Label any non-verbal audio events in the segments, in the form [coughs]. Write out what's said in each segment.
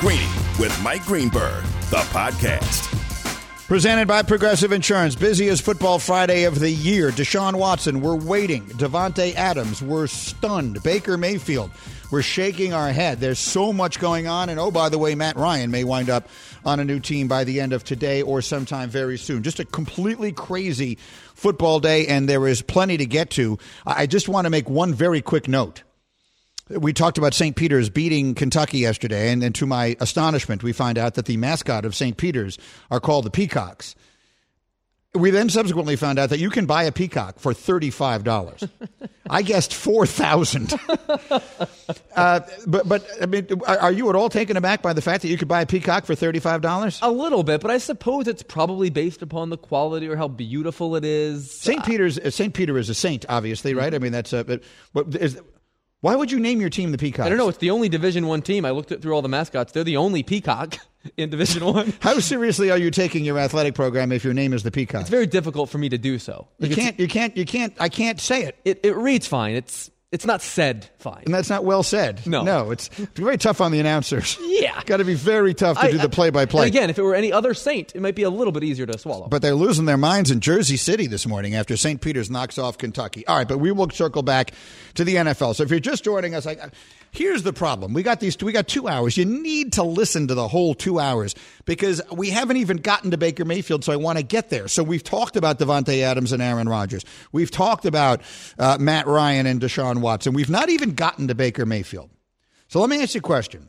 Greeny with Mike Greenberg, the podcast. Presented by Progressive Insurance. Busiest football Friday of the year. Deshaun Watson, we're waiting. Davante Adams, we're stunned. Baker Mayfield, we're shaking our head. There's so much going on. And oh, by the way, Matt Ryan may wind up on a new team by the end of today or sometime very soon. Just a completely crazy football day, and there is plenty to get to. I just want to make one very quick note. We talked about St. Peter's beating Kentucky yesterday, and, and, to my astonishment, we find out that the mascot of St. Peter's are called the Peacocks. We then subsequently found out that you can buy a peacock for thirty-five dollars. [laughs] I guessed four thousand. [laughs] uh, but but I mean, are you at all taken aback by the fact that you could buy a peacock for thirty-five dollars? A little bit, but I suppose it's probably based upon the quality or how beautiful it is. St. Peter's St. Peter is a saint, obviously, right? I mean, that's a. But, but is, why would you name your team the Peacocks? I don't know. It's the only Division One team. I looked through all the mascots. They're the only peacock [laughs] in Division [laughs] One. How seriously are you taking your athletic program if your name is the Peacock? It's very difficult for me to do so. You can't. You can't. You can't. I can't say it. It, it reads fine. It's it's not said fine. And that's not well said. No. No, it's very tough on the announcers. Yeah. Got to be very tough to I, do the play by play. Again, if it were any other saint, it might be a little bit easier to swallow. But they're losing their minds in Jersey City this morning after St. Peter's knocks off Kentucky. All right, but we will circle back to the NFL. So if you're just joining us, I, Here's the problem. We got these we got 2 hours. You need to listen to the whole 2 hours because we haven't even gotten to Baker Mayfield so I want to get there. So we've talked about Davante Adams and Aaron Rodgers. We've talked about uh, Matt Ryan and Deshaun Watson. We've not even gotten to Baker Mayfield. So let me ask you a question.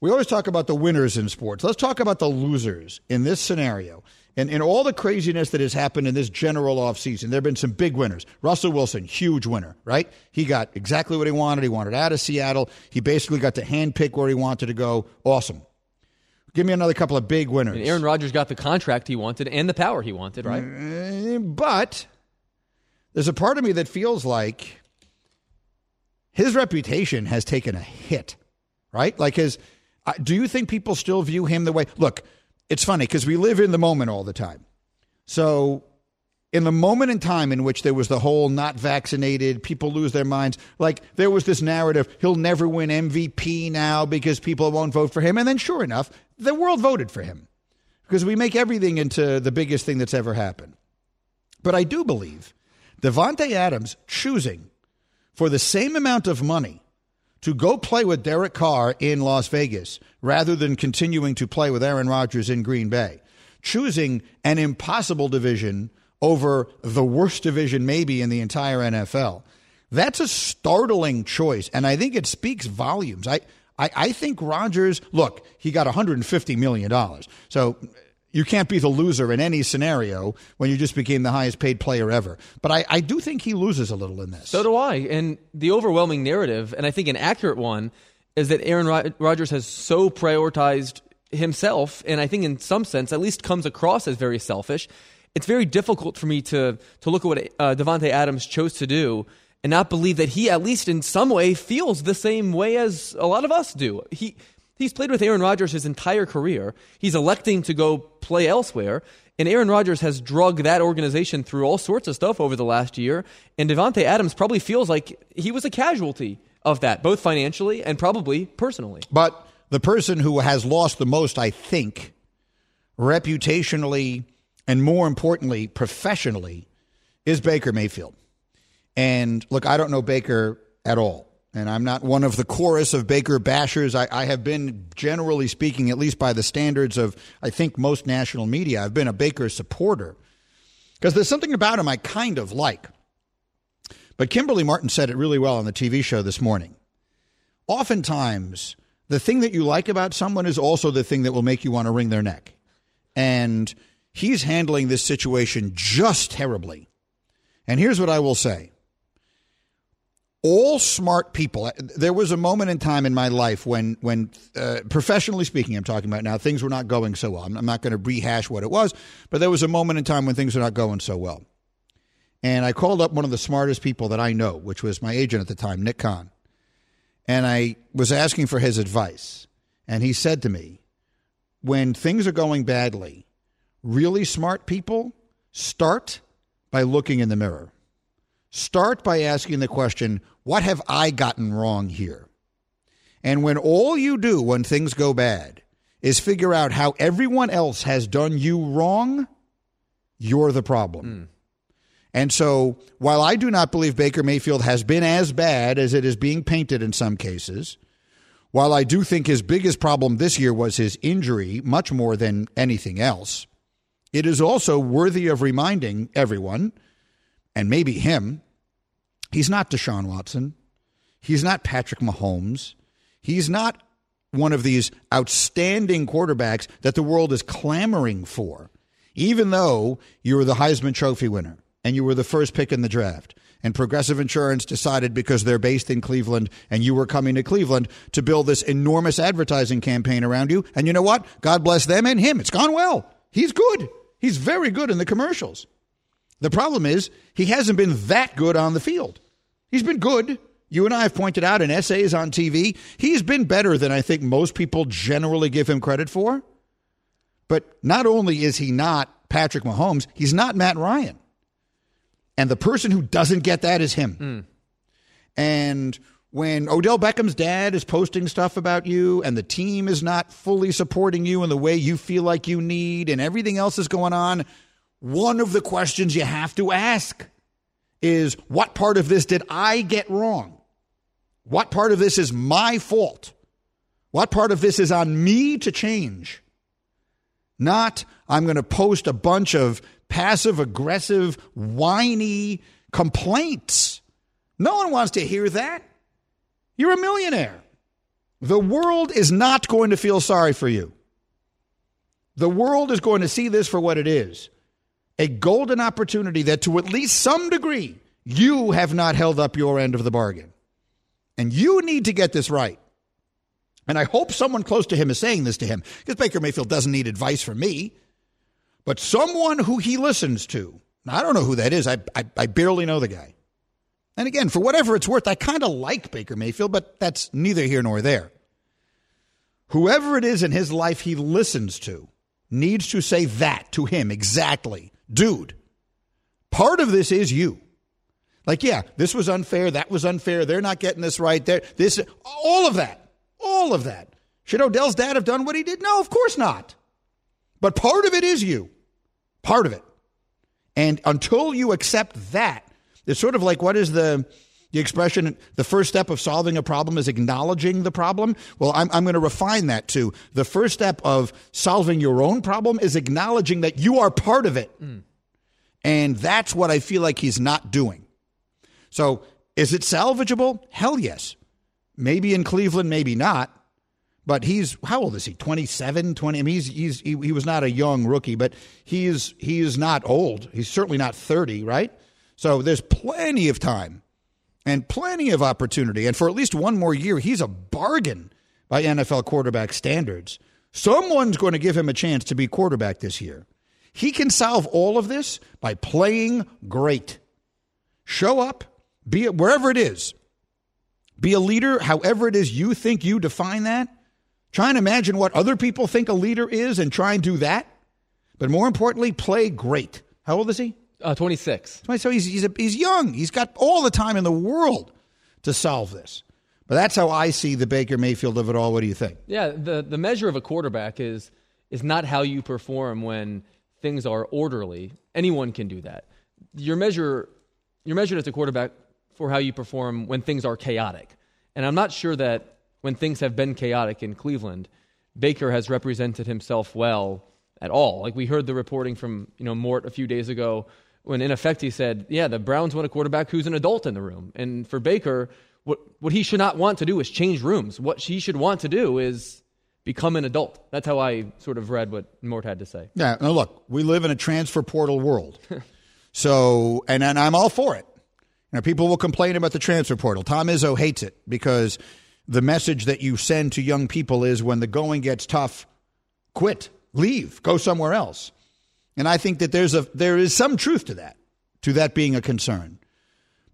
We always talk about the winners in sports. Let's talk about the losers in this scenario and, and all the craziness that has happened in this general offseason, there have been some big winners. Russell Wilson, huge winner, right? He got exactly what he wanted. He wanted out of Seattle. He basically got to handpick where he wanted to go. Awesome. Give me another couple of big winners. And Aaron Rodgers got the contract he wanted and the power he wanted, right? Uh, but there's a part of me that feels like his reputation has taken a hit, right? Like his. Uh, do you think people still view him the way? Look, it's funny because we live in the moment all the time. So, in the moment in time in which there was the whole not vaccinated, people lose their minds, like there was this narrative, he'll never win MVP now because people won't vote for him. And then, sure enough, the world voted for him because we make everything into the biggest thing that's ever happened. But I do believe Davante Adams choosing for the same amount of money to go play with Derek Carr in Las Vegas rather than continuing to play with Aaron Rodgers in Green Bay, choosing an impossible division over the worst division maybe in the entire NFL. That's a startling choice, and I think it speaks volumes. I, I, I think Rodgers, look, he got $150 million. So you can't be the loser in any scenario when you just became the highest paid player ever. But I, I do think he loses a little in this. So do I. And the overwhelming narrative, and I think an accurate one, is that Aaron Rodgers has so prioritized himself, and I think in some sense, at least comes across as very selfish. It's very difficult for me to to look at what uh, Davante Adams chose to do and not believe that he, at least in some way, feels the same way as a lot of us do. He he's played with Aaron Rodgers his entire career. He's electing to go play elsewhere. And Aaron Rodgers has drugged that organization through all sorts of stuff over the last year. And Davante Adams probably feels like he was a casualty of that, both financially and probably personally. But the person who has lost the most, I think, reputationally and more importantly, professionally, is Baker Mayfield. And look, I don't know Baker at all. And I'm not one of the chorus of Baker bashers. I, I, have been, generally speaking, at least by the standards of, I think, most national media, I've been a Baker supporter. Because there's something about him I kind of like. But Kimberly Martin said it really well on the TV show this morning. Oftentimes, the thing that you like about someone is also the thing that will make you want to wring their neck. And he's handling this situation just terribly. And here's what I will say all smart people. There was a moment in time in my life when, when uh, professionally speaking, I'm talking about now, things were not going so well. I'm, I'm not going to rehash what it was, but there was a moment in time when things were not going so well. And I called up one of the smartest people that I know, which was my agent at the time, Nick Khan. And I was asking for his advice. And he said to me, when things are going badly, really smart people start by looking in the mirror. Start by asking the question, what have I gotten wrong here? And when all you do when things go bad is figure out how everyone else has done you wrong, you're the problem. Hmm. And so, while I do not believe Baker Mayfield has been as bad as it is being painted in some cases, while I do think his biggest problem this year was his injury, much more than anything else, it is also worthy of reminding everyone, and maybe him, he's not Deshaun Watson. He's not Patrick Mahomes. He's not one of these outstanding quarterbacks that the world is clamoring for, even though you were the Heisman Trophy winner and you were the first pick in the draft. And Progressive Insurance decided because they're based in Cleveland and you were coming to Cleveland to build this enormous advertising campaign around you. And you know what? God bless them and him. It's gone well. He's good. He's very good in the commercials. The problem is he hasn't been that good on the field. He's been good. You and I have pointed out in essays on TV, he's been better than I think most people generally give him credit for. But not only is he not Patrick Mahomes, he's not Matt Ryan. And the person who doesn't get that is him. Hmm. And when Odell Beckham's dad is posting stuff about you and the team is not fully supporting you in the way you feel like you need and everything else is going on, one of the questions you have to ask is what part of this did I get wrong? What part of this is my fault? What part of this is on me to change? Not, I'm going to post a bunch of passive aggressive, whiny complaints. No one wants to hear that. You're a millionaire. The world is not going to feel sorry for you. The world is going to see this for what it is a golden opportunity that, to at least some degree, you have not held up your end of the bargain. And you need to get this right. And I hope someone close to him is saying this to him because Baker Mayfield doesn't need advice from me, but someone who he listens to. I don't know who that is. I, I, I barely know the guy. And again, for whatever it's worth, I kind of like Baker Mayfield, but that's neither here nor there. Whoever it is in his life he listens to needs to say that to him exactly. Dude, part of this is you. Like, yeah, this was unfair. That was unfair. They're not getting this right. There, this, all of that, all of that. Should Odell's dad have done what he did? No, of course not. But part of it is you. Part of it. And until you accept that, it's sort of like what is the the expression the first step of solving a problem is acknowledging the problem? Well, I'm, I'm going to refine that to the first step of solving your own problem is acknowledging that you are part of it. Mm. And that's what I feel like he's not doing. So is it salvageable? Hell yes. Maybe in Cleveland, maybe not. But he's how old is he? 27, 20. I mean, he's, he's he, he was not a young rookie, but he's he is not old. He's certainly not 30, right? So there's plenty of time and plenty of opportunity. And for at least one more year, he's a bargain by NFL quarterback standards. Someone's going to give him a chance to be quarterback this year. He can solve all of this by playing great. Show up, be it wherever it is. Be a leader, however it is you think you define that. Try and imagine what other people think a leader is and try and do that. But more importantly, play great. How old is he? Uh, 26. So he's, he's, a, he's young. He's got all the time in the world to solve this. But that's how I see the Baker Mayfield of it all. What do you think? Yeah, the, the measure of a quarterback is is not how you perform when things are orderly. Anyone can do that. Your measure you're measured as a quarterback for how you perform when things are chaotic. And I'm not sure that when things have been chaotic in Cleveland, Baker has represented himself well at all. Like we heard the reporting from, you know, Mort a few days ago when in effect he said, yeah, the Browns want a quarterback who's an adult in the room. And for Baker, what, what he should not want to do is change rooms. What he should want to do is become an adult. That's how I sort of read what Mort had to say. Yeah. Now, look, we live in a transfer portal world. [laughs] so, and, and I'm all for it. Know, people will complain about the transfer portal. Tom Izzo hates it because the message that you send to young people is when the going gets tough, quit, leave, go somewhere else. And I think that there's a there is some truth to that, to that being a concern.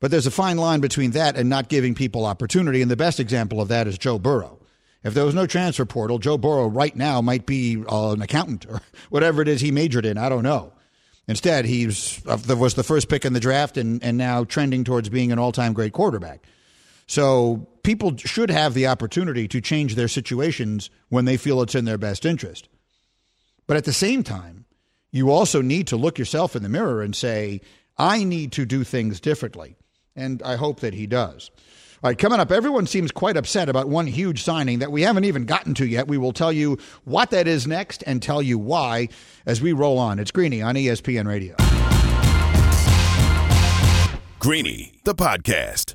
But there's a fine line between that and not giving people opportunity. And the best example of that is Joe Burrow. If there was no transfer portal, Joe Burrow right now might be uh, an accountant or [laughs] whatever it is he majored in. I don't know. Instead, he uh, was the first pick in the draft and, and now trending towards being an all time great quarterback. So people should have the opportunity to change their situations when they feel it's in their best interest. But at the same time, you also need to look yourself in the mirror and say, I need to do things differently. And I hope that he does. All right, coming up, everyone seems quite upset about one huge signing that we haven't even gotten to yet. We will tell you what that is next and tell you why as we roll on. It's Greeny on ESPN Radio. Greeny, the podcast.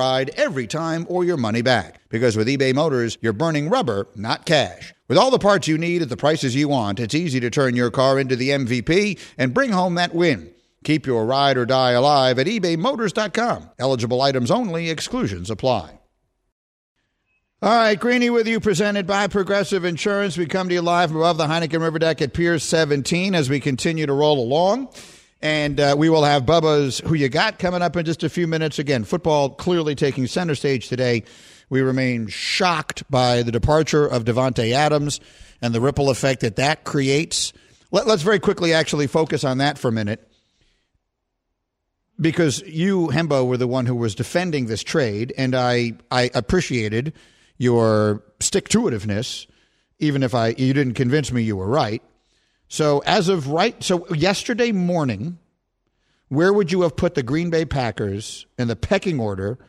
every time or your money back. Because with eBay Motors, you're burning rubber, not cash. With all the parts you need at the prices you want, it's easy to turn your car into the MVP and bring home that win. Keep your ride or die alive at ebaymotors.com. Eligible items only, exclusions apply. All right, Greeny with you, presented by Progressive Insurance. We come to you live from above the Heineken River Deck at Pier 17 as we continue to roll along. And uh, we will have Bubba's Who You Got coming up in just a few minutes. Again, football clearly taking center stage today. We remain shocked by the departure of Davante Adams and the ripple effect that that creates. Let, us very quickly actually focus on that for a minute. Because you, Hembo, were the one who was defending this trade, and I, I appreciated your stick to itiveness, even if I you didn't convince me you were right. So as of right, so yesterday morning, where would you have put the Green Bay Packers in the pecking order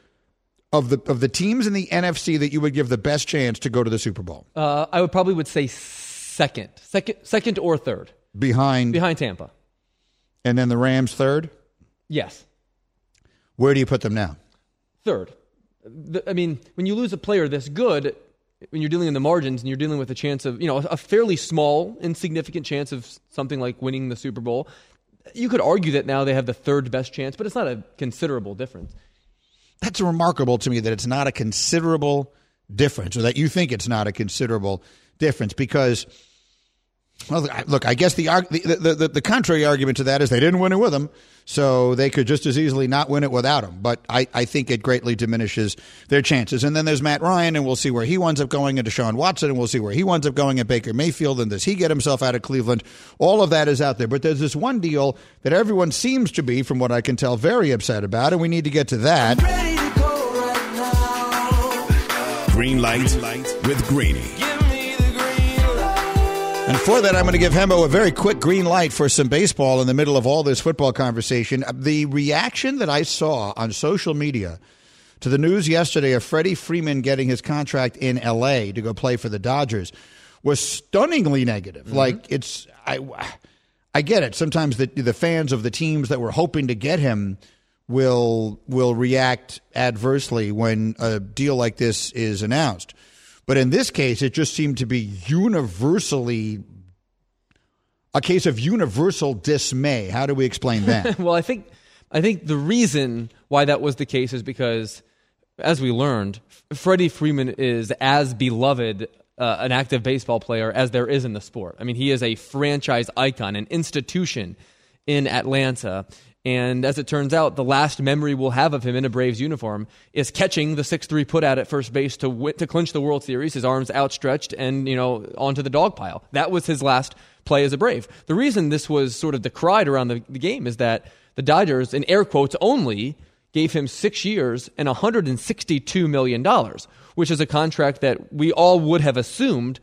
of the of the teams in the NFC that you would give the best chance to go to the Super Bowl? Uh, I would probably would say second, second, second or third behind behind Tampa, and then the Rams third. Yes. Where do you put them now? Third. I mean, when you lose a player this good, when you're dealing in the margins and you're dealing with a chance of, you know, a fairly small, insignificant chance of something like winning the Super Bowl, you could argue that now they have the third best chance, but it's not a considerable difference. That's remarkable to me that it's not a considerable difference, or that you think it's not a considerable difference, because. Well, look, I guess the, the, the, the, contrary argument to that is they didn't win it with him, so they could just as easily not win it without him. But I, I think it greatly diminishes their chances. And then there's Matt Ryan, and we'll see where he winds up going, and Deshaun Watson, and we'll see where he winds up going at Baker Mayfield, and does he get himself out of Cleveland? All of that is out there. But there's this one deal that everyone seems to be, from what I can tell, very upset about, and we need to get to that. Green light with Greeny. And for that, I'm going to give Hembo a very quick green light for some baseball in the middle of all this football conversation. The reaction that I saw on social media to the news yesterday of Freddie Freeman getting his contract in L.A. to go play for the Dodgers was stunningly negative. Mm-hmm. Like it's, I, I get it. Sometimes the the fans of the teams that were hoping to get him will will react adversely when a deal like this is announced. But in this case, it just seemed to be universally a case of universal dismay. How do we explain that? [laughs] well, I think I think the reason why that was the case is because, as we learned, Freddie Freeman is as beloved uh, an active baseball player as there is in the sport. I mean, he is a franchise icon, an institution in Atlanta. And as it turns out, the last memory we'll have of him in a Braves uniform is catching the 6-3 put out at first base to to clinch the World Series, his arms outstretched and, you know, onto the dog pile. That was his last play as a Brave. The reason this was sort of decried around the, the game is that the Dodgers, in air quotes only, gave him six years and $162 million, which is a contract that we all would have assumed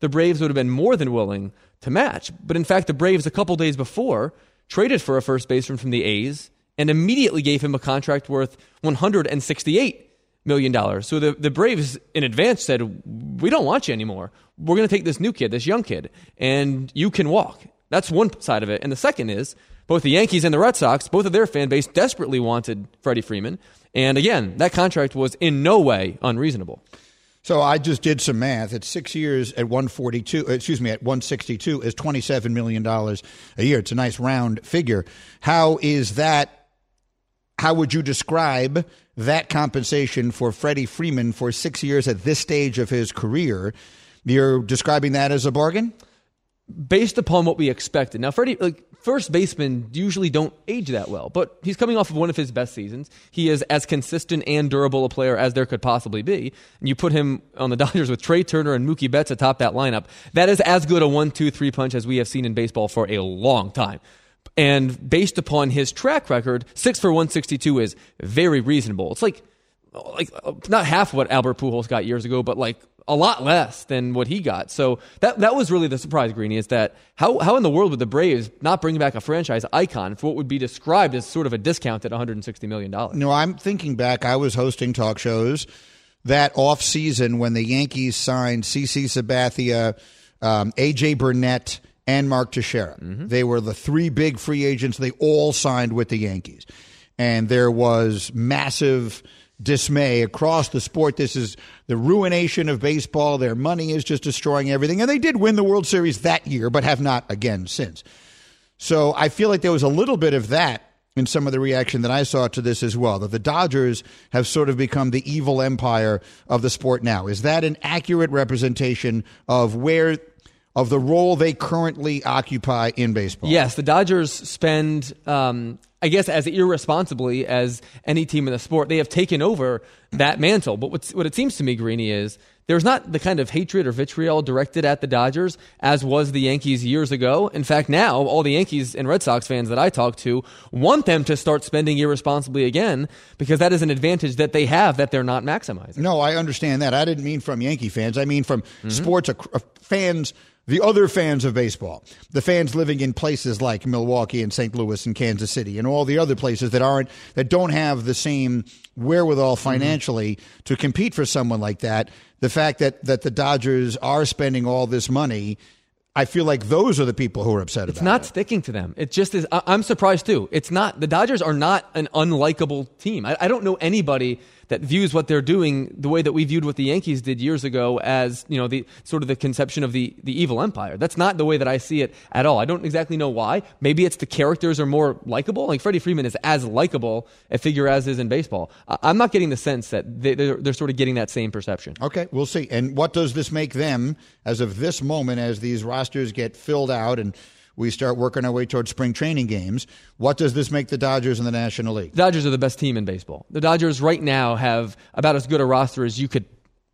the Braves would have been more than willing to match. But in fact, the Braves, a couple days before, traded for a first baseman from the A's and immediately gave him a contract worth $168 million. So the, the Braves in advance said, We don't want you anymore. We're going to take this new kid, this young kid, and you can walk. That's one side of it. And the second is both the Yankees and the Red Sox, both of their fan base desperately wanted Freddie Freeman. And again, that contract was in no way unreasonable. So I just did some math. It's six years at 142, uh, excuse me, at 162 is $27 million a year. It's a nice round figure. How is that? How would you describe that compensation for Freddie Freeman for six years at this stage of his career? You're describing that as a bargain? Based upon what we expected. Now, Freddie, like, first basemen usually don't age that well, but he's coming off of one of his best seasons. He is as consistent and durable a player as there could possibly be. And you put him on the [laughs] Dodgers with Trea Turner and Mookie Betts atop that lineup. That is as good a one, two, three punch as we have seen in baseball for a long time. And based upon his track record, six for 162 is very reasonable. It's like, like not half what Albert Pujols got years ago, but like a lot less than what he got. So that that was really the surprise, Greeny, is that how how in the world would the Braves not bring back a franchise icon for what would be described as sort of a discount at 160 million dollars? No, I'm thinking back. I was hosting talk shows that off season when the Yankees signed CC Sabathia, um, AJ Burnett, and Mark Teixeira. Mm-hmm. They were the three big free agents. They all signed with the Yankees, and there was massive dismay across the sport. This is the ruination of baseball. Their money is just destroying everything. And they did win the World Series that year, but have not again since. So I feel like there was a little bit of that in some of the reaction that I saw to this as well, that the Dodgers have sort of become the evil empire of the sport now. Is that an accurate representation of where of the role they currently occupy in baseball? Yes, the Dodgers spend um, I guess, as irresponsibly as any team in the sport, they have taken over that mantle. But what's, what it seems to me, Greeny, is there's not the kind of hatred or vitriol directed at the Dodgers as was the Yankees years ago. In fact, now all the Yankees and Red Sox fans that I talk to want them to start spending irresponsibly again because that is an advantage that they have that they're not maximizing. No, I understand that. I didn't mean from Yankee fans. I mean from mm-hmm. sports uh, fans the other fans of baseball, the fans living in places like Milwaukee and St. Louis and Kansas City and all the other places that aren't that don't have the same wherewithal mm-hmm. financially mm-hmm. to compete for someone like that. The fact that that the Dodgers are spending all this money I feel like those are the people who are upset it's about not sticking to them. It just is. I'm surprised too. It's not. The Dodgers are not an unlikable team. I, I don't know anybody that views what they're doing the way that we viewed what the Yankees did years ago as you know the sort of the conception of the the evil empire. That's not the way that I see it at all. I don't exactly know why. Maybe it's the characters are more likable. Like Freddie Freeman is as likable a figure as is in baseball. I'm not getting the sense that they, they're, they're sort of getting that same perception. Okay, we'll see. And what does this make them as of this moment as these rosters get filled out and we start working our way towards spring training games. What does this make the Dodgers in the National League? The Dodgers are the best team in baseball. The Dodgers right now have about as good a roster as you could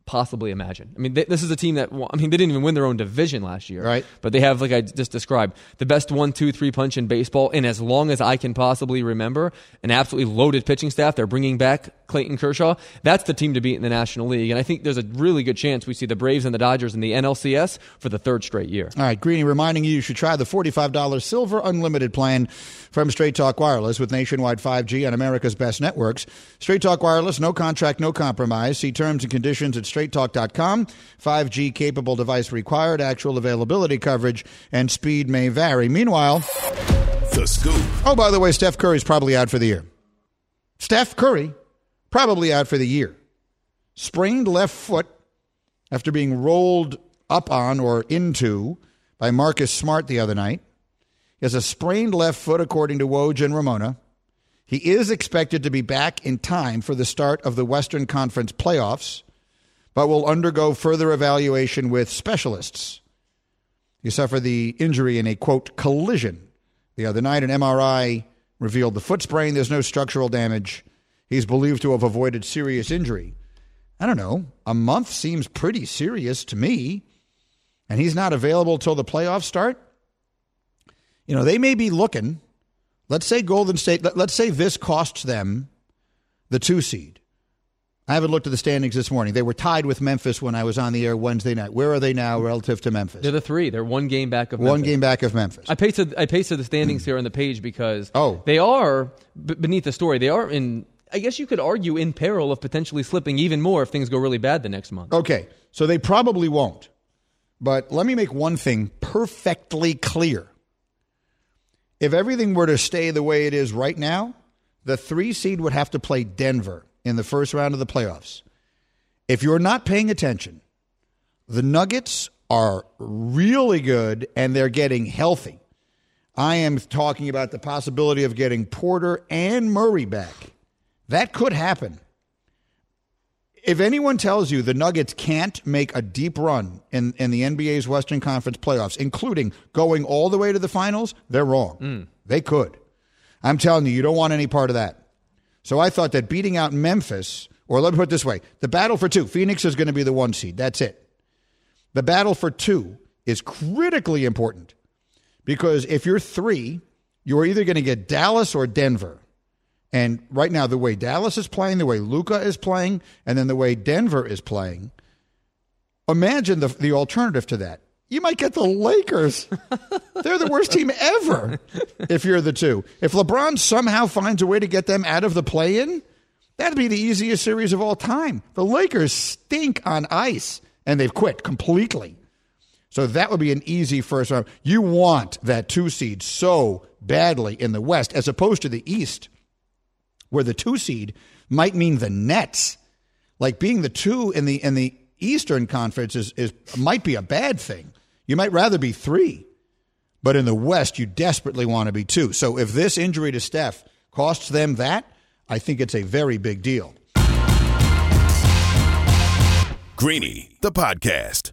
possibly imagine. I mean, they, this is a team that I mean, they didn't even win their own division last year, right? But they have, like I just described, the best one, two, three punch in baseball, and as long as I can possibly remember, an absolutely loaded pitching staff. They're bringing back Clayton Kershaw. That's the team to beat in the National League, and I think there's a really good chance we see the Braves and the Dodgers in the NLCS for the third straight year. All right, Greeny, reminding you you should try the forty-five dollars Silver Unlimited plan from Straight Talk Wireless with nationwide 5G on America's best networks. Straight Talk Wireless, no contract, no compromise. See terms and conditions at straighttalk.com. 5G capable device required. Actual availability coverage and speed may vary. Meanwhile, the scoop. Oh, by the way, Steph Curry's probably out for the year. Steph Curry, probably out for the year. Sprained left foot after being rolled up on or into by Marcus Smart the other night. He has a sprained left foot, according to Woj and Ramona. He is expected to be back in time for the start of the Western Conference playoffs but will undergo further evaluation with specialists. He suffered the injury in a quote collision the other night. An MRI revealed the foot sprain. There's no structural damage. He's believed to have avoided serious injury. I don't know. A month seems pretty serious to me. And he's not available till the playoffs start. You know, they may be looking. Let's say Golden State, let, us say this costs them the two seed. I haven't looked at the standings this morning. They were tied with Memphis when I was on the air Wednesday night. Where are they now relative to Memphis? They're the three. They're one game back of Memphis. One game back of Memphis. I pasted I pasted the standings here on the page because oh. they are b- beneath the story. They are in I guess you could argue in peril of potentially slipping even more if things go really bad the next month. Okay. So they probably won't. But let me make one thing perfectly clear. If everything were to stay the way it is right now, the 3 seed would have to play Denver in the first round of the playoffs. If you're not paying attention, the Nuggets are really good and they're getting healthy. I am talking about the possibility of getting Porter and Murray back. That could happen. If anyone tells you the Nuggets can't make a deep run in, in the NBA's Western Conference playoffs, including going all the way to the finals, they're wrong. Mm. They could. I'm telling you, you don't want any part of that. So I thought that beating out Memphis, or let me put it this way the battle for two, Phoenix is going to be the one seed. That's it. The battle for two is critically important because if you're three, you're either going to get Dallas or Denver. And right now, the way Dallas is playing, the way Luka is playing, and then the way Denver is playing, imagine the, the alternative to that. You might get the Lakers. They're the worst team ever if you're the two. If LeBron somehow finds a way to get them out of the play in, that'd be the easiest series of all time. The Lakers stink on ice, and they've quit completely. So that would be an easy first round. You want that two seed so badly in the West as opposed to the East where the two seed might mean the Nets. Like being the two in the in the Eastern Conference is, is might be a bad thing. You might rather be three, but in the West you desperately want to be two. So if this injury to Steph costs them that, I think it's a very big deal. Greeny, the podcast.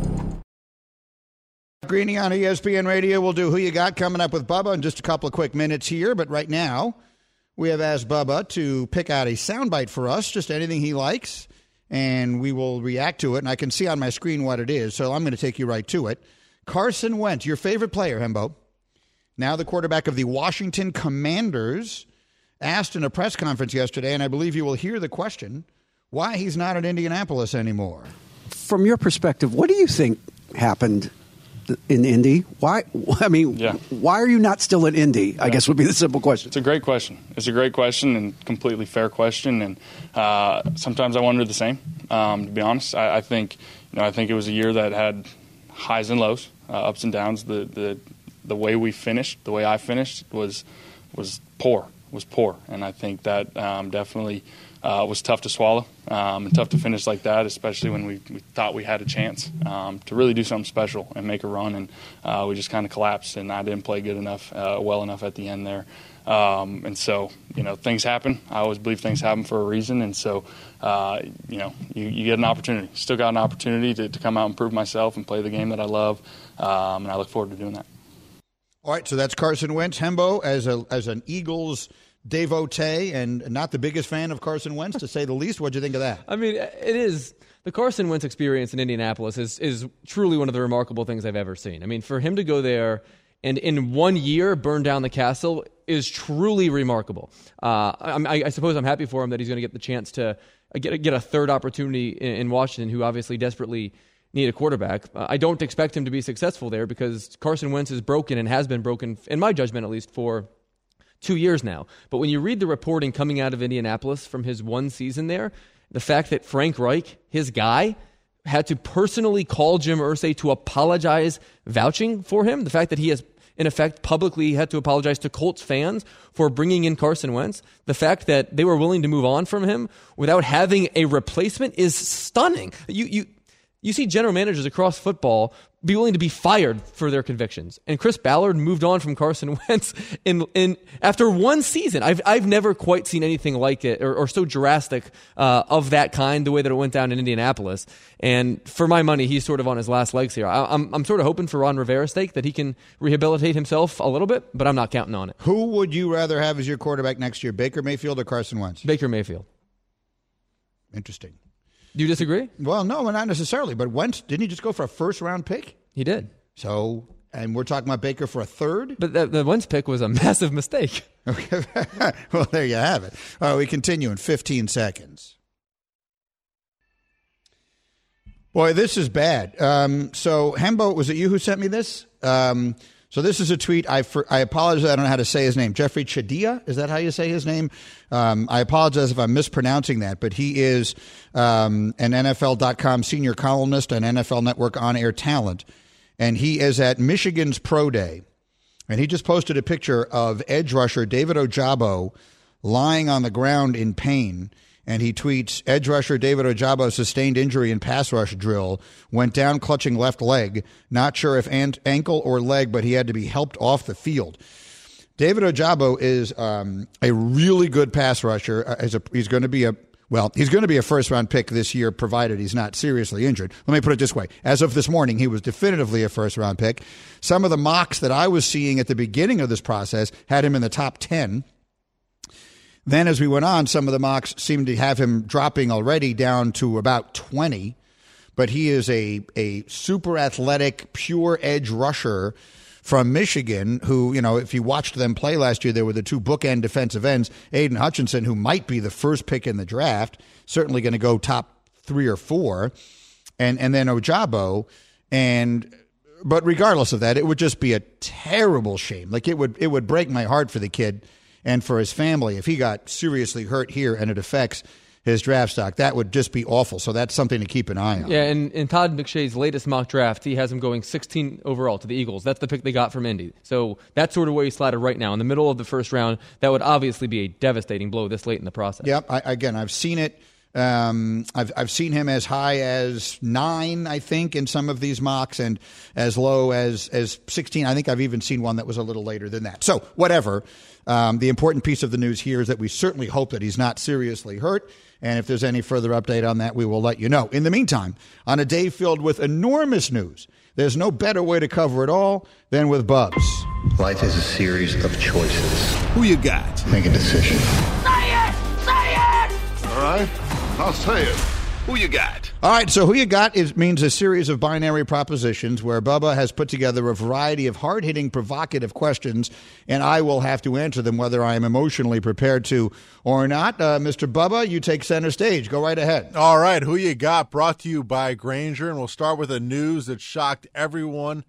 Greeny on ESPN Radio. We'll do Who You Got coming up with Bubba in just a couple of quick minutes here. But right now, we have asked Bubba to pick out a soundbite for us, just anything he likes, and we will react to it. And I can see on my screen what it is, so I'm going to take you right to it. Carson Wentz, your favorite player, Hembo, now the quarterback of the Washington Commanders, asked in a press conference yesterday, and I believe you will hear the question why he's not at Indianapolis anymore. From your perspective, what do you think happened in Indy? Why? [laughs] I mean, yeah. why are you not still in Indy? I guess would be the simple question. It's a great question. It's a great question and completely fair question. And uh, sometimes I wonder the same. Um, to be honest, I, I, think you know I think it was a year that had highs and lows, uh, ups and downs. The the the way we finished, the way I finished was was poor. Was poor, and I think that um, definitely uh, was tough to swallow um, and tough to finish like that, especially when we, we thought we had a chance um, to really do something special and make a run. And uh, we just kind of collapsed, and I didn't play good enough, uh, well enough at the end there. Um, and so, you know, things happen. I always believe things happen for a reason. And so, uh, you know, you, you, get an opportunity. Still got an opportunity to, to, come out and prove myself and play the game that I love. Um, and I look forward to doing that. All right, so that's Carson Wentz. Hembo, as, a, as an Eagles – devotee and not the biggest fan of Carson Wentz, to say the least. What'd you think of that? I mean, it is the Carson Wentz experience in Indianapolis is is truly one of the remarkable things I've ever seen. I mean, for him to go there and in one year burn down the castle is truly remarkable. Uh, I, I, suppose I'm happy for him that he's going to get the chance to get, get a third opportunity in, in Washington, who obviously desperately need a quarterback. Uh, I don't expect him to be successful there because Carson Wentz is broken and has been broken, in my judgment at least, for two years now. But when you read the reporting coming out of Indianapolis from his one season there, the fact that Frank Reich, his guy, had to personally call Jim Irsay to apologize vouching for him, the fact that he has in effect publicly had to apologize to Colts fans for bringing in Carson Wentz, the fact that they were willing to move on from him without having a replacement is stunning. You you you see general managers across football be willing to be fired for their convictions. And Chris Ballard moved on from Carson [laughs] Wentz in, in after one season. I've, I've never quite seen anything like it or, or so drastic uh, of that kind, the way that it went down in Indianapolis. And for my money, he's sort of on his last legs here. I, I'm, I'm sort of hoping for Ron Rivera's sake that he can rehabilitate himself a little bit, but I'm not counting on it. Who would you rather have as your quarterback next year, Baker Mayfield or Carson Wentz? Baker Mayfield. Interesting. Do you disagree? Well, no, not necessarily. But Wentz didn't he just go for a first round pick? He did. So, and we're talking about Baker for a third. But the, the Wentz pick was a [laughs] massive mistake. Okay. [laughs] well, there you have it. All right, we continue in 15 seconds. Boy, this is bad. Um, so, Hembo, was it you who sent me this? Um, so this is a tweet. I for, I apologize. I don't know how to say his name. Jeffri Chadiha. Is that how you say his name? Um, I apologize if I'm mispronouncing that, but he is um, an NFL.com senior columnist and NFL Network on-air talent, and he is at Michigan's Pro Day, and he just posted a picture of edge rusher David Ojabo lying on the ground in pain and he tweets Edge rusher David Ojabo sustained injury in pass rush drill, went down clutching left leg, not sure if ankle or leg, but he had to be helped off the field. David Ojabo is um, a really good pass rusher. Uh, a, he's going to be a well, he's going to be a first round pick this year, provided he's not seriously injured. Let me put it this way. As of this morning, he was definitively a first round pick. Some of the mocks that I was seeing at the beginning of this process had him in the top 10. Then, as we went on, some of the mocks seemed to have him dropping already down to about 20. But he is a, a super athletic, pure edge rusher from Michigan, who, you know, if you watched them play last year, there were the two bookend defensive ends, Aidan Hutchinson, who might be the first pick in the draft, certainly going to go top three or four, and, and then Ojabo. And but regardless of that, it would just be a terrible shame. Like it would it would break my heart for the kid and for his family. If he got seriously hurt here and it affects his draft stock, that would just be awful. So that's something to keep an eye on. Yeah, and in Todd McShay's latest mock draft, he has him going 16 overall to the Eagles. That's the pick they got from Indy. So that's sort of where he's slotted right now in the middle of the first round. That would obviously be a devastating blow this late in the process. Yep. I, again, I've seen it. Um, I've I've seen him as high as nine, I think, in some of these mocks, and as low as as sixteen. I think I've even seen one that was a little later than that. So whatever. Um, the important piece of the news here is that we certainly hope that he's not seriously hurt. And if there's any further update on that, we will let you know. In the meantime, on a day filled with enormous news, there's no better way to cover it all than with Bubs. Life is a series of choices. Who you got? Make a decision. Say it! Say it! All right, I'll say it. Who you got? All right, so who you got is means a series of binary propositions where Bubba has put together a variety of hard hitting, provocative questions, and I will have to answer them whether I am emotionally prepared to or not. Uh, Mr. Bubba, you take center stage. Go right ahead. All right, who you got? Brought to you by Grainger, and we'll start with a news that shocked everyone: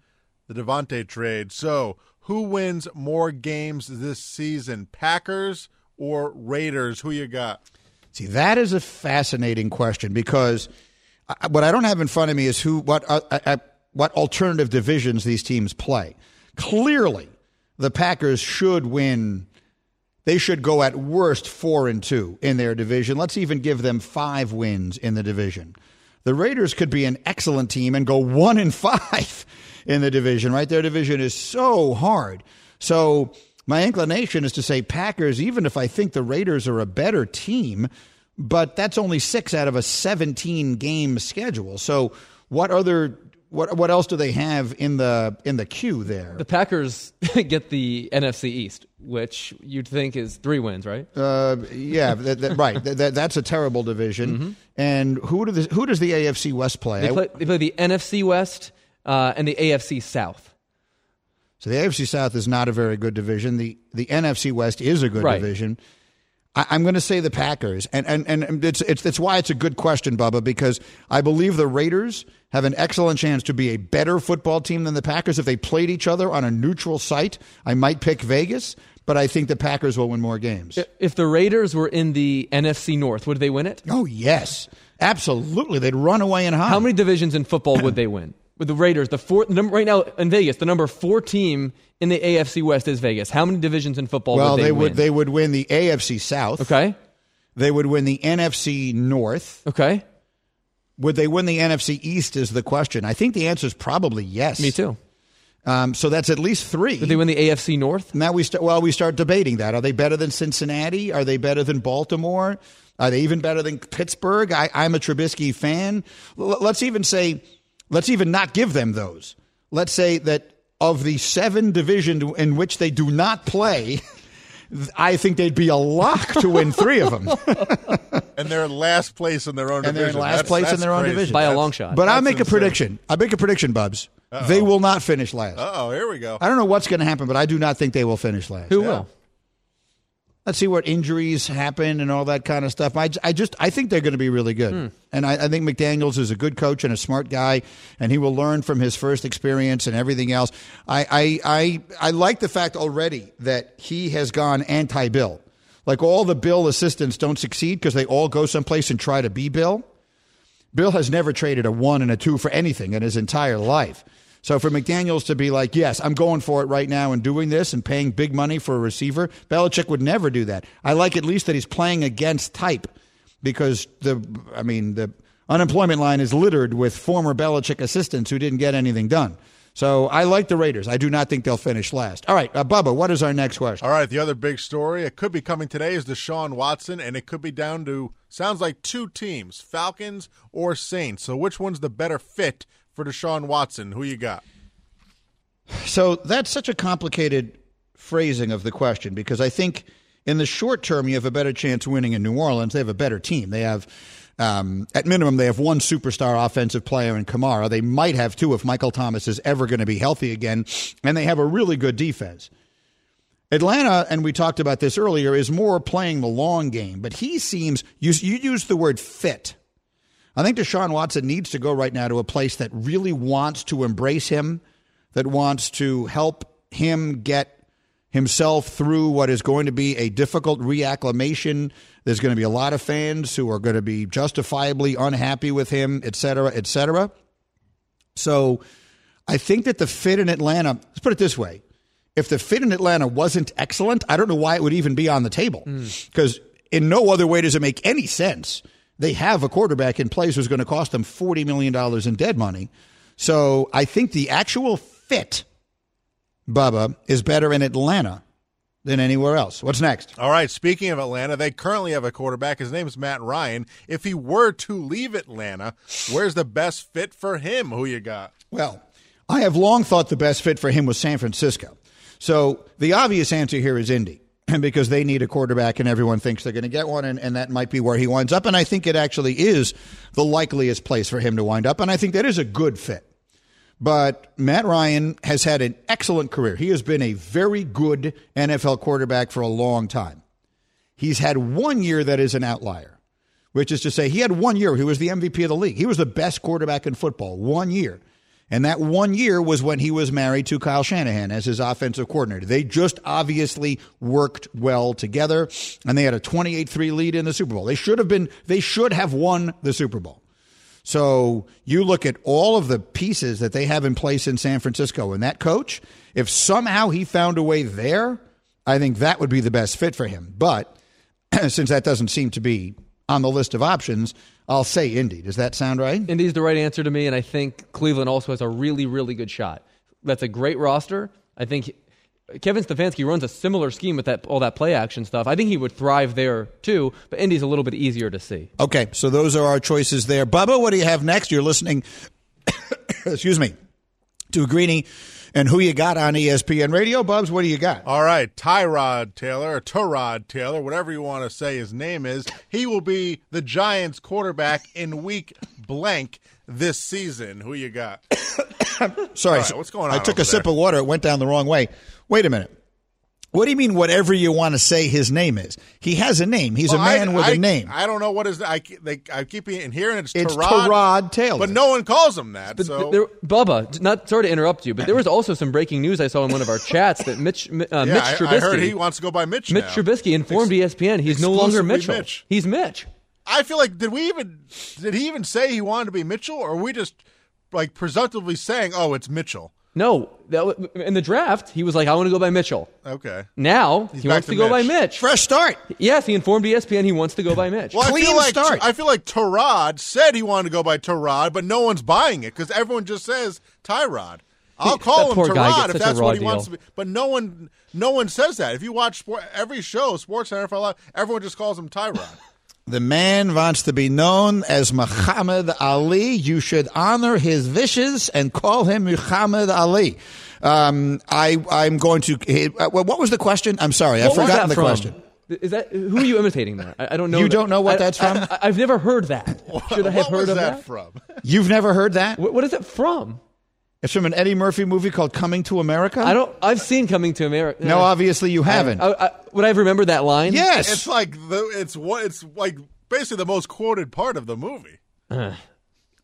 the Davante trade. So, who wins more games this season, Packers or Raiders? Who you got? See, that is a fascinating question because what I don't have in front of me is who what uh, uh, uh, what alternative divisions these teams play. Clearly, the Packers should win. They should go at worst four and two in their division. Let's even give them five wins in the division. The Raiders could be an excellent team and go one and [laughs] five in the division. Right, their division is so hard. So my inclination is to say Packers, even if I think the Raiders are a better team, but that's only six out of a 17 game schedule. So what other what what else do they have in the in the queue there? The Packers [laughs] get the NFC East, which you'd think is three wins, right? Uh, yeah, that, that, right. That, that's a terrible division. Mm-hmm. And who do the, who does the AFC West play? They play, they play the NFC West uh, and the AFC South. So the AFC South is not a very good division. The the NFC West is a good Right. division. I, I'm going to say the Packers, and and and it's it's it's why it's a good question, Bubba, because I believe the Raiders have an excellent chance to be a better football team than the Packers if they played each other on a neutral site. I might pick Vegas, but I think the Packers will win more games. If the Raiders were in the NFC North, would they win it? Oh yes, absolutely. They'd run away and hide. How many divisions in football would they win? With the Raiders, the fourth number right now in Vegas, the number four team in the AFC West is Vegas. How many divisions in football well, would they, they win? would they would win the AFC South. Okay. They would win the NFC North. Okay. Would they win the NFC East? Is the question. I think the answer is probably yes. Me too. Um, so that's at least three. Would they win the AFC North? Now we start. Well, we start debating that. Are they better than Cincinnati? Are they better than Baltimore? Are they even better than Pittsburgh? I, I'm a Trubisky fan. L- let's even say, let's even not give them those. Let's say that of the seven divisions in which they do not play, [laughs] I think they'd be a lock to win three of them. [laughs] and they're in last place in their own division. and they're division. in last That's- place in that's their own crazy. division That's- But I'll that's make a prediction. I make a prediction, Bubs. Uh-oh. They will not finish last. Uh-oh, here we go. I don't know what's going to happen, but I do not think they will finish last. Who will? Let's see what injuries happen and all that kind of stuff. I, I just I think they're going to be really good, Hmm. and I, I think McDaniels is a good coach and a smart guy, and he will learn from his first experience and everything else. I I I, I like the fact already that he has gone anti-Bill. Like all the Bill assistants don't succeed because they all go someplace and try to be Bill. Bill has never traded a one and a two for anything in his entire life. So for McDaniels to be like, yes, I'm going for it right now and doing this and paying big money for a receiver, Belichick would never do that. I like at least that he's playing against type because the, I mean, the unemployment line is littered with former Belichick assistants who didn't get anything done. So I like the Raiders. I do not think they'll finish last. All right, uh, Bubba, what is our next question? All right, the other big story, it could be coming today, is Deshaun Watson, and it could be down to, sounds like two teams, Falcons or Saints. So which one's the better fit for Deshaun Watson? Who you got? So that's such a complicated phrasing of the question because I think in the short term you have a better chance winning in New Orleans. They have a better team. They have, um, at minimum, they have one superstar offensive player in Kamara. They might have two if Michael Thomas is ever going to be healthy again, and they have a really good defense. Atlanta, and we talked about this earlier, is more playing the long game, but he seems you, you used the word fit. I think Deshaun Watson needs to go right now to a place that really wants to embrace him, that wants to help him get himself through what is going to be a difficult reacclimation. There's going to be a lot of fans who are going to be justifiably unhappy with him, et cetera, et cetera. So I think that the fit in Atlanta, let's put it this way. If the fit in Atlanta wasn't excellent, I don't know why it would even be on the table. Hmm. Because in no other way does it make any sense. They have a quarterback in place who's going to cost them $40 million in dead money. So I think the actual fit, Bubba, is better in Atlanta than anywhere else. What's next? All right, speaking of Atlanta, they currently have a quarterback. His name is Matt Ryan. If he were to leave Atlanta, where's the best fit for him? Who you got? Well, I have long thought the best fit for him was San Francisco. So the obvious answer here is Indy [laughs] because they need a quarterback and everyone thinks they're going to get one, and, and that might be where he winds up. And I think it actually is the likeliest place for him to wind up, and I think that is a good fit. But Matt Ryan has had an excellent career. He has been a very good NFL quarterback for a long time. He's had one year that is an outlier, which is to say, he had one year. He was the MVP of the league. He was the best quarterback in football, one year. And that one year was when he was married to Kyle Shanahan as his offensive coordinator. They just obviously worked well together, and they had a 28 3 lead in the Super Bowl. They should have been, they should have won the Super Bowl. So you look at all of the pieces that they have in place in San Francisco, and that coach, if somehow he found a way there, I think that would be the best fit for him. But [clears throat] since that doesn't seem to be on the list of options, I'll say Indy. Does that sound right? Indy's the right answer to me, and I think Cleveland also has a really, really good shot. That's a great roster. I think Kevin Stefanski runs a similar scheme with that all that play action stuff. I think he would thrive there too, but Indy's a little bit easier to see. Okay, so those are our choices there. Bubba, what do you have next? You're listening, [coughs] excuse me, to Greeny and who you got on ESPN Radio. Bubs, what do you got? All right, Tyrod Taylor, or Tyrod Taylor, whatever you want to say his name is. He will be the Giants quarterback in week blank this season. Who you got? [coughs] Sorry, right, what's going on? I took a sip of water. It went down the wrong way. Wait a minute. What do you mean? Whatever you want to say, his name is. He has a name. He's Well, a man I- with I- a name. I don't know what is. I they, I keep hearing it's It's Terod, Terod Taylor. but no one calls him that. But so there, Bubba, not sorry to interrupt you, but there was [laughs] also some breaking news I saw in one of our chats that Mitch uh, yeah, Mitch I, Trubisky, I heard he wants to go by Mitch. Mitch now. Trubisky informed E ESPN he's no longer Mitchell. Mitch. He's Mitch. I feel like did we even did he even say he wanted to be Mitchell, or are we just like presumptively saying, oh, it's Mitchell? No, that, wa- in the draft, he was like, I want to go by Mitchell. Okay. Now He's he back wants to to go by Mitch. Mitch. Fresh start. Yes, he informed ESPN he wants to go by [laughs] Mitch. Well, I Clean feel like start. I feel like Tyrod said he wanted to go by Tyrod, but no one's buying it because everyone just says Tyrod. I'll call him poor Tyrod if that's what he deal. wants to be. But no one, no one says that. If you watch sport, every show, Sports Center for Life, everyone just calls him Tyrod. The man wants to be known as Muhammad Ali. You should honor his wishes and call him Muhammad Ali. Um, I, I'm going to. Uh, what was the question? I'm sorry, I've forgotten the from? question. Is that who are you imitating there? I, I don't know. You that- don't know what I- that's from? I, have never heard that. [laughs] Should I have what heard of that that? from? You've never heard that? What, what is it from? It's from an Eddie Murphy movie called Coming to America. I don't. I've seen Coming to America. No, uh, obviously you haven't. I, I, would I remember that line? yes. It's like the it's what it's like basically the most quoted part of the movie. Uh.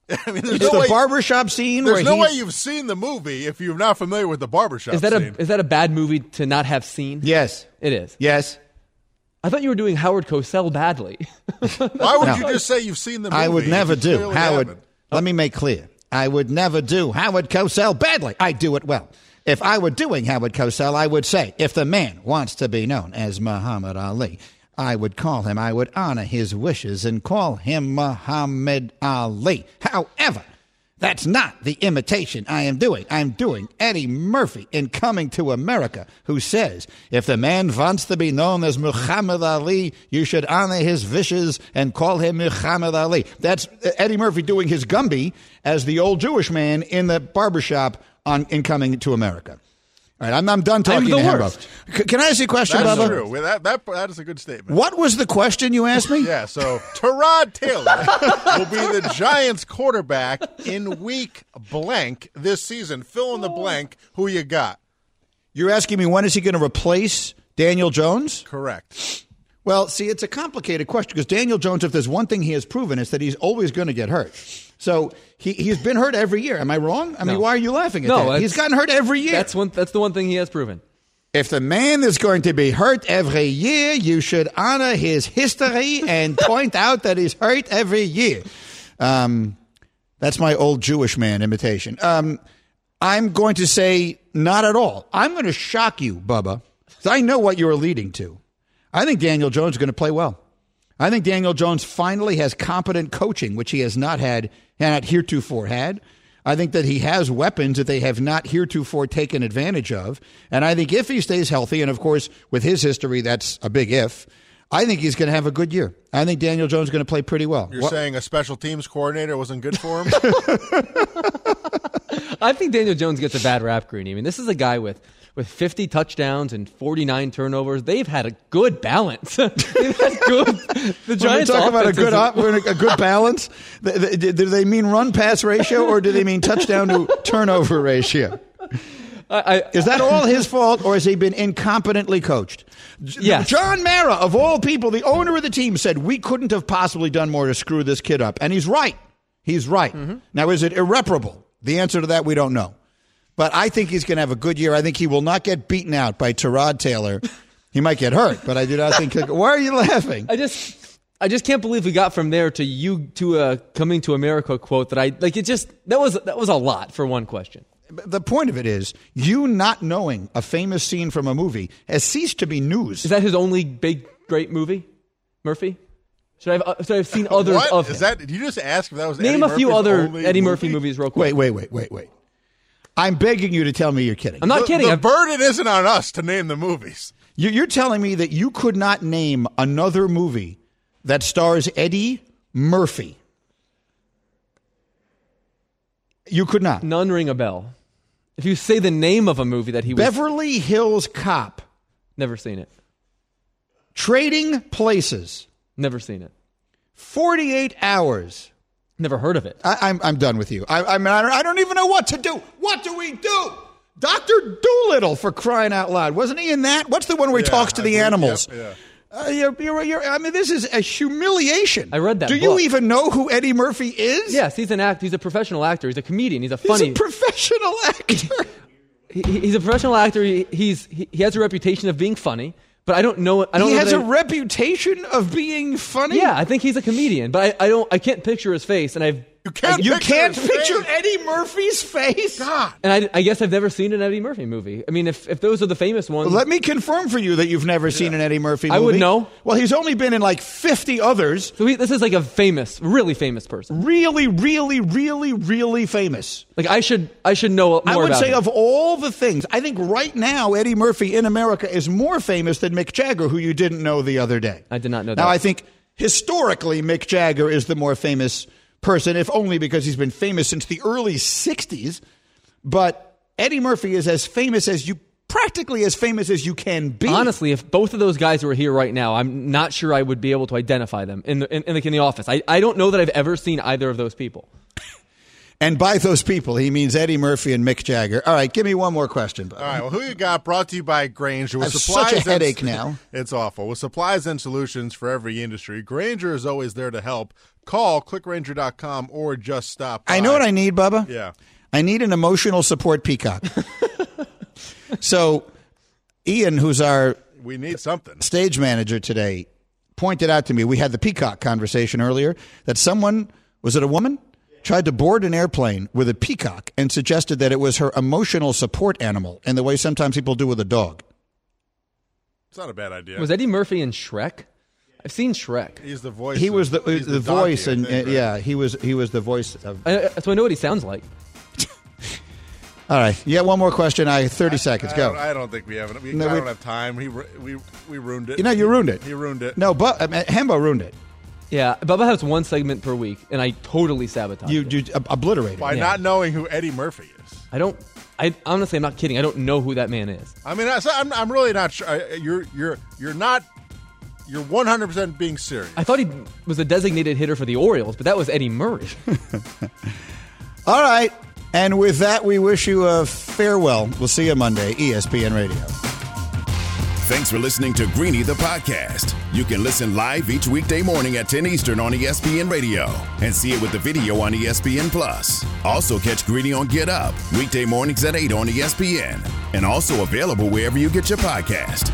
[laughs] I mean, there's it's no the way, barbershop scene there's where no way you've seen the movie if you're not familiar with the barbershop Is that scene. a is that a bad movie to not have seen? Yes. It is. Yes. I thought you were doing Howard Cosell badly. Why would [laughs] No. you just say you've seen the movie? I would never do. Howard, haven't? let me make clear. I would never do Howard Cosell badly. I do it well. If I were doing Howard Cosell, I would say, if the man wants to be known as Muhammad Ali, I would call him, I would honor his wishes and call him Muhammad Ali. However, that's not the imitation I am doing. I'm doing Eddie Murphy in Coming to America, who says, if the man wants to be known as Muhammad Ali, you should honor his wishes and call him Muhammad Ali. That's Eddie Murphy doing his Gumby as the old Jewish man in the barbershop on in Coming to America. All right, I'm, I'm done talking the to him. worst. C- Can I ask you a question, That's Bubba? true. Well, That, that, that is a good statement. What was the question you asked me? [laughs] Yeah, so Terod Taylor will be the Giants quarterback in week blank this season. Fill in the blank. Who you got? You're asking me when is he going to replace Daniel Jones? Correct. Well, see, it's a complicated question because Daniel Jones, if there's one thing he has proven, is that he's always going to get hurt. So he, he's been hurt every year. Am I wrong? I mean, why are you laughing at No, that? He's gotten hurt every year. That's one. That's the one thing he has proven. if the man is going to be hurt every year, you should honor his history and [laughs] point out that he's hurt every year. Um, that's my old Jewish man imitation. Um, I'm going to say not at all. I'm going to shock you, Bubba, I know what you're leading to. I think Daniel Jones is going to play well. I think Daniel Jones finally has competent coaching, which he has not had, not heretofore had. I think that he has weapons that they have not heretofore taken advantage of. And I think if he stays healthy, and of course, with his history, that's a big if, I think he's going to have a good year. I think Daniel Jones is going to play pretty well. You're What- saying a special teams coordinator wasn't good for him? [laughs] [laughs] I think Daniel Jones gets a bad rap, Greeny. I mean, this is a guy with with 50 touchdowns and 49 turnovers. They've had a good balance. [laughs] They've good. The Giants talk about a good op- a good balance, do they mean run pass ratio or do they mean touchdown to turnover ratio? I, Is that all his fault, or has he been incompetently coached? Yes. John Mara, of all people, the owner of the team, said we couldn't have possibly done more to screw this kid up, and he's right. He's right. Mm-hmm. Now, is it irreparable? The answer to that we don't know. But I think he's going to have a good year. I think he will not get beaten out by Terod Taylor. He might get hurt, but I do not think. Why are you laughing? I just I just can't believe we got from there to you to a coming to America quote that I like. It just that was that was a lot for one question. The point of it is, you not knowing a famous scene from a movie has ceased to be news. Is that his only big great movie, Murphy? Should I have, uh, should I have seen others what? of him? Is that? Did you just ask if that was Name Eddie a few Murphy's other Eddie Murphy movie? movies, real quick. Wait, wait, wait, wait, wait. I'm begging you to tell me you're kidding. I'm not The- kidding. The I've- burden isn't on us to name the movies. You- You're telling me that you could not name another movie that stars Eddie Murphy. You could not. None ring a bell. If you say the name of a movie that he was Beverly Hills Cop, never seen it, Trading Places, never seen it. 48 Hours, Never heard of it. I, I'm I'm done with you. I, I mean, I don't, I don't even know what to do. What do we do? Doctor Dolittle for crying out loud, wasn't he in that? What's the one where he Yeah, talks to I the believe- animals? yep, yeah. Uh, you're, you're, you're, I mean, this is a humiliation. I read that Do you even know who Eddie Murphy is? Yes, he's an act. He's a professional actor. He's a comedian. He's a funny. He's funny. a professional actor. [laughs] he, he's a professional actor. He, he's he, he has a reputation of being funny, but I don't know. I don't. he know has a I- reputation of being funny. Yeah, I think he's a comedian, but I, I don't. I can't picture his face, and I've. You can't. you picture can't picture face. Eddie Murphy's face. God. And I, I guess I've never seen an Eddie Murphy movie. I mean, if, if those are the famous ones, Let me confirm for you that you've never seen an Eddie Murphy movie. I would know. Well, he's only been in like 50 others. so he, this is like a famous, really famous person. Really, really, really, really famous. Like I should, I should know more I would about say him. of all the things, I think right now Eddie Murphy in America is more famous than Mick Jagger, who you didn't know the other day. I did not know that. Now, that. I think historically Mick Jagger is the more famous person, if only because he's been famous since the early 60s. But Eddie Murphy is as famous as you, practically as famous as you can be. Honestly, if both of those guys were here right now, I'm not sure I would be able to identify them in the in, in, the, in the office. I, I don't know that I've ever seen either of those people. [laughs] And by those people, he means Eddie Murphy and Mick Jagger. All right, give me one more question. Bud. All right. Well, who you got? Brought to you by Grainger. I have supplies such a and- headache now. [laughs] It's awful. With supplies and solutions for every industry, Grainger is always there to help. Call clickgrainger.com or just stop. I know what I need, Bubba. Yeah. I need an emotional support peacock. [laughs] so, Ian, who's our We need something. stage manager today, pointed out to me we had the peacock conversation earlier that someone was it a woman tried to board an airplane with a peacock and suggested that it was her emotional support animal in the way sometimes people do with a dog. It's not a bad idea. Was Eddie Murphy in Shrek? I've seen Shrek. He's the voice. He was the he's the, donkey, voice, I and think, uh, right? yeah, he was he was the voice of. I, so I know what he sounds like. [laughs] All right, yeah. One more question. I thirty seconds. I Go. don't, I don't think we have it. We, No, I we- don't have time. We we we ruined it. You know, you ruined it. He ruined it. No, but I mean, Hembo ruined it. Yeah, Bubba has one segment per week, and I totally sabotage. You it. you ob- obliterated. by. Yeah. not knowing who Eddie Murphy is. I don't. I honestly, I'm not kidding. I don't know who that man is. I mean, I, so I'm, I'm really not sure. I- You're you're you're not. You're 100 percent being serious. I thought he was a designated hitter for the Orioles, but that was Eddie Murray. [laughs] All right. And with that, we wish you a farewell. We'll see you Monday, ESPN Radio. Thanks for listening to Greeny the podcast. You can listen live each weekday morning at 10 Eastern on ESPN Radio and see it with the video on ESPN Plus. Also catch Greeny on Get Up weekday mornings at 8 on ESPN and also available wherever you get your podcast.